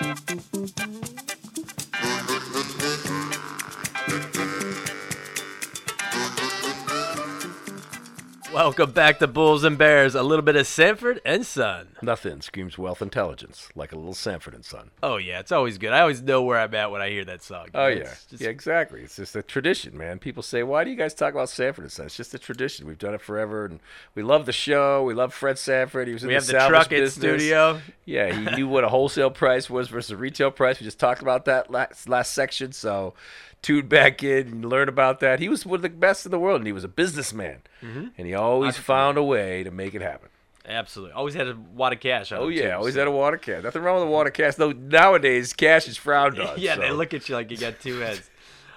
うん。Welcome back to Bulls and Bears. A little bit of Sanford and Son. Nothing screams wealth intelligence like a little Sanford and Son. Oh yeah, it's always good. I always know where I'm at when I hear that song. Oh It's yeah, just- yeah, exactly. It's just a tradition, man. People say, "Why do you guys talk about Sanford and Son?" It's just a tradition. We've done it forever, and we love the show. We love Fred Sanford. He was in We the have the truck business. studio. Yeah, he knew what a wholesale price was versus a retail price. We just talked about that last last section. So, tune back in and learn about that. He was one of the best in the world, and he was a businessman, Mm-hmm. and he always found a way to make it happen. Absolutely. Always had a wad of cash Oh yeah, too, always so- had a water cash. Nothing wrong with a water cash, Though nowadays, cash is frowned on. Yeah, they look at you like you got two heads.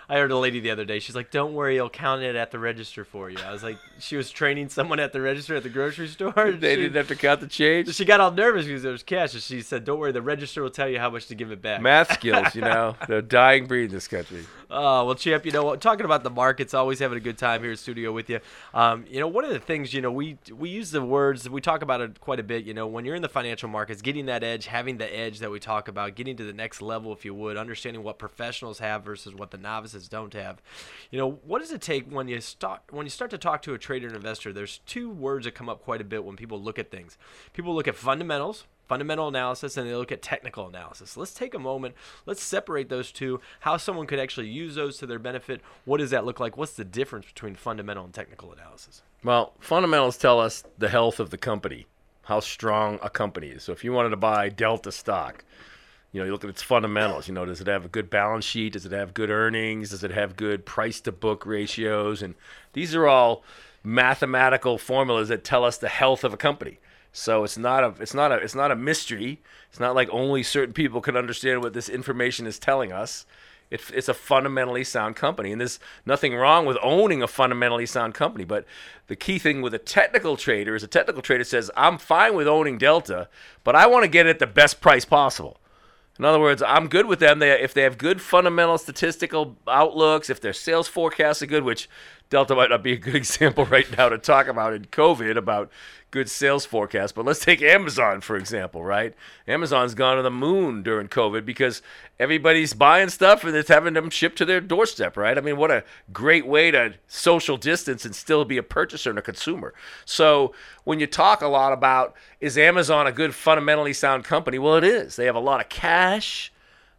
I heard a lady the other day. She's like, "Don't worry, he'll count it at the register for you." I was like, she was training someone at the register at the grocery store. They she, didn't have to count the change. She got all nervous because there was cash, and she said, "Don't worry, the register will tell you how much to give it back." Math skills, you know, they're dying breed in this country. Oh well, champ. You know? Talking about the markets, always having a good time here in studio with you. Um, you know, one of the things you know we we use the words we talk about it quite a bit. You know, when you're in the financial markets, getting that edge, having the edge that we talk about, getting to the next level, if you would, understanding what professionals have versus what the novices don't have. You know, what does it take when you start when you start to talk to a trader and investor? There's two words that come up quite a bit when people look at things. People look at fundamentals fundamental analysis and they look at technical analysis. Let's take a moment. Let's separate those two. How someone could actually use those to their benefit. What does that look like? What's the difference between fundamental and technical analysis? Well, fundamentals tell us the health of the company, how strong a company is. So if you wanted to buy Delta stock, you know, you look at its fundamentals. You know, does it have a good balance sheet? Does it have good earnings? Does it have good price to book ratios? And these are all mathematical formulas that tell us the health of a company. So it's not a it's not a it's not a mystery. It's not like only certain people can understand what this information is telling us. It's, it's a fundamentally sound company, and there's nothing wrong with owning a fundamentally sound company. But the key thing with a technical trader is a technical trader says, "I'm fine with owning Delta, but I want to get it at the best price possible." In other words, I'm good with them. They, if they have good fundamental statistical outlooks, if their sales forecasts are good, which Delta might not be a good example right now to talk about in COVID about good sales forecast. But let's take Amazon, for example, right? Amazon's gone to the moon during COVID because everybody's buying stuff and it's having them shipped to their doorstep, right? I mean, what a great way to social distance and still be a purchaser and a consumer. So when you talk a lot about is Amazon a good fundamentally sound company? Well, it is. They have a lot of cash,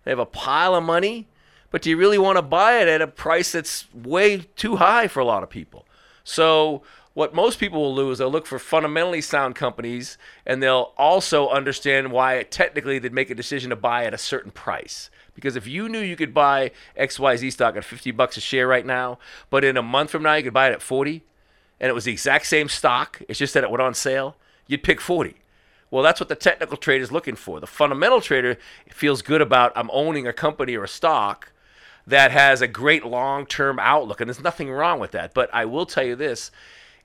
they have a pile of money, but do you really want to buy it at a price that's way too high for a lot of people? So what most people will do is they'll look for fundamentally sound companies and they'll also understand why technically they'd make a decision to buy at a certain price. Because if you knew you could buy XYZ stock at 50 bucks a share right now, but in a month from now you could buy it at 40 and it was the exact same stock, it's just that it went on sale, you'd pick 40. Well, that's what the technical trader is looking for. The fundamental trader feels good about I'm owning a company or a stock that has a great long term outlook. And there's nothing wrong with that. But I will tell you this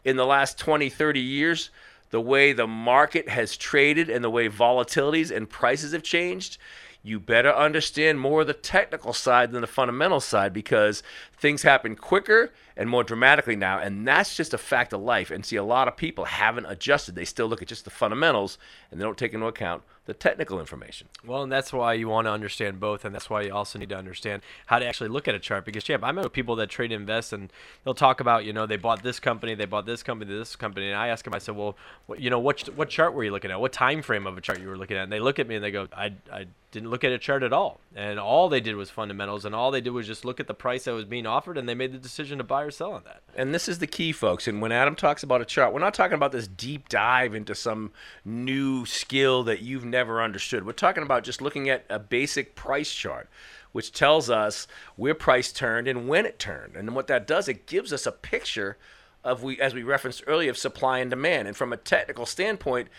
in the last 20, 30 years, the way the market has traded and the way volatilities and prices have changed, you better understand more of the technical side than the fundamental side because things happen quicker and more dramatically now. And that's just a fact of life. And see, a lot of people haven't adjusted. They still look at just the fundamentals and they don't take into account the technical information. Well, and that's why you want to understand both, and that's why you also need to understand how to actually look at a chart. Because, champ, I know people that trade invest, and they'll talk about, you know, they bought this company, they bought this company, this company, and I ask them, I said, well, what, you know, what what chart were you looking at? What time frame of a chart you were looking at? And they look at me and they go, I, I didn't look at a chart at all, and all they did was fundamentals, and all they did was just look at the price that was being offered, and they made the decision to buy or sell on that. And this is the key, folks. And when Adam talks about a chart, we're not talking about this deep dive into some new skill that you've never understood. We're talking about just looking at a basic price chart, which tells us where price turned and when it turned. And what that does, it gives us a picture of we, as we referenced earlier, of supply and demand. And from a technical standpoint,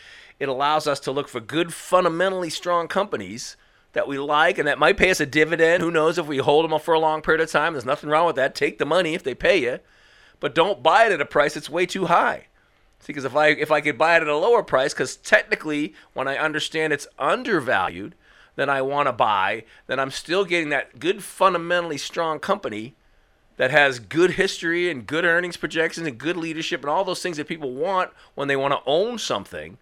it allows us to look for good, fundamentally strong companies that we like and that might pay us a dividend. Who knows if we hold them for a long period of time? There's nothing wrong with that. Take the money if they pay you, but don't buy it at a price that's way too high. See, because if I if I could buy it at a lower price, because technically when I understand it's undervalued, then I want to buy, then I'm still getting that good fundamentally strong company that has good history and good earnings projections and good leadership and all those things that people want when they want to own something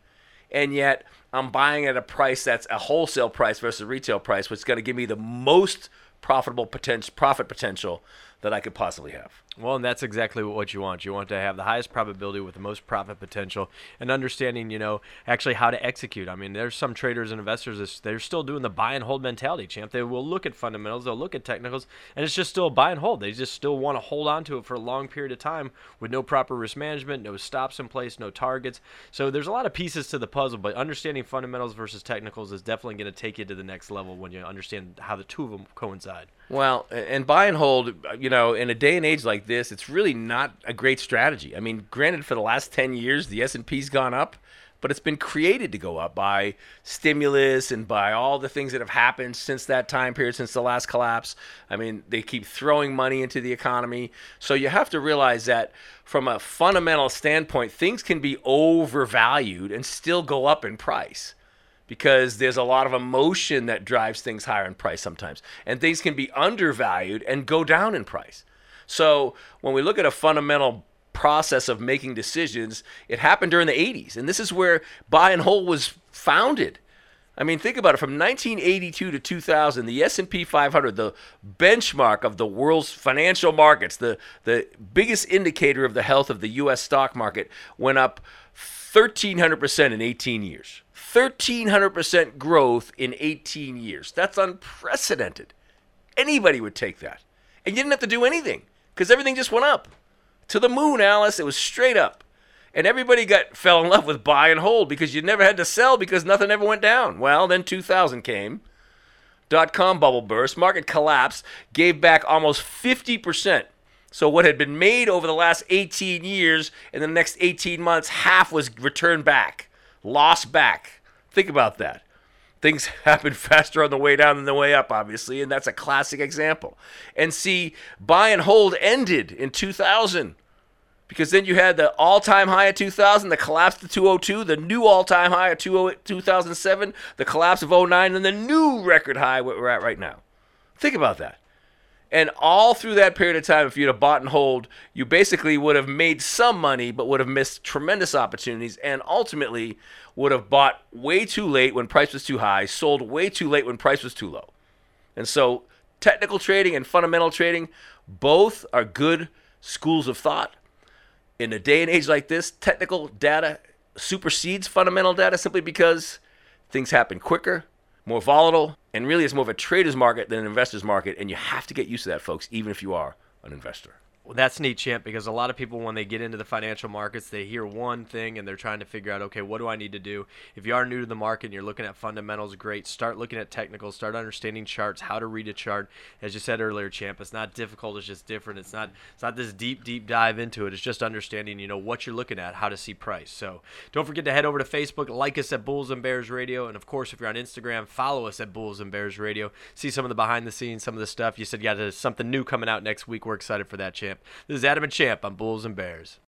and yet I'm buying at a price that's a wholesale price versus retail price, which is going to give me the most profitable potential profit potential that I could possibly have. Well, and that's exactly what you want. You want to have the highest probability with the most profit potential and understanding, you know, actually how to execute. I mean, there's some traders and investors that they're still doing the buy and hold mentality, champ. They will look at fundamentals, they'll look at technicals, and it's just still buy and hold. They just still want to hold on to it for a long period of time with no proper risk management, no stops in place, no targets. So there's a lot of pieces to the puzzle, but understanding fundamentals versus technicals is definitely going to take you to the next level when you understand how the two of them coincide. Well, and buy and hold, you know, in a day and age like this, it's really not a great strategy. I mean, granted, for the last 10 years, the S&P's gone up, but it's been created to go up by stimulus and by all the things that have happened since that time period, since the last collapse. I mean, they keep throwing money into the economy. So you have to realize that from a fundamental standpoint, things can be overvalued and still go up in price because there's a lot of emotion that drives things higher in price sometimes. And things can be undervalued and go down in price. So when we look at a fundamental process of making decisions, it happened during the 80s. And this is where buy and hold was founded. I mean, think about it. From 1982 to 2000, the S&P 500, the benchmark of the world's financial markets, the the biggest indicator of the health of the U.S. stock market, went up 1,300% in 18 years. 1,300% growth in 18 years. That's unprecedented. Anybody would take that. And you didn't have to do anything because everything just went up. To the moon, Alice. It was straight up. And everybody got fell in love with buy and hold because you never had to sell because nothing ever went down. Well, then 2000 came. Dot com bubble burst, market collapse, gave back almost 50%. So what had been made over the last 18 years in the next 18 months, half was returned back, lost back. Think about that. Things happen faster on the way down than the way up, obviously, and that's a classic example. And see, buy and hold ended in 2000 because then you had the all-time high of 2000, the collapse of 202, the new all-time high of 2007, the collapse of 09, and the new record high we're at right now. Think about that. And all through that period of time, if you'd have bought and hold, you basically would have made some money, but would have missed tremendous opportunities, and ultimately would have bought way too late when price was too high, sold way too late when price was too low. And so, technical trading and fundamental trading both are good schools of thought in a day and age like this, technical data supersedes fundamental data simply because things happen quicker, more volatile, and really it's more of a trader's market than an investor's market. And you have to get used to that, folks, even if you are an investor. That's neat, champ, because a lot of people, when they get into the financial markets, they hear one thing and they're trying to figure out, okay, what do I need to do? If you are new to the market and you're looking at fundamentals, great. Start looking at technicals, start understanding charts, how to read a chart. As you said earlier, champ, it's not difficult, it's just different. It's not it's not this deep, deep dive into it. It's just understanding, you know, what you're looking at, how to see price. So don't forget to head over to Facebook, like us at Bulls and Bears Radio, and of course, if you're on Instagram, follow us at Bulls and Bears Radio. See some of the behind the scenes, some of the stuff. You said you got something new coming out next week. We're excited for that, champ. This is Adam and Champ on Bulls and Bears.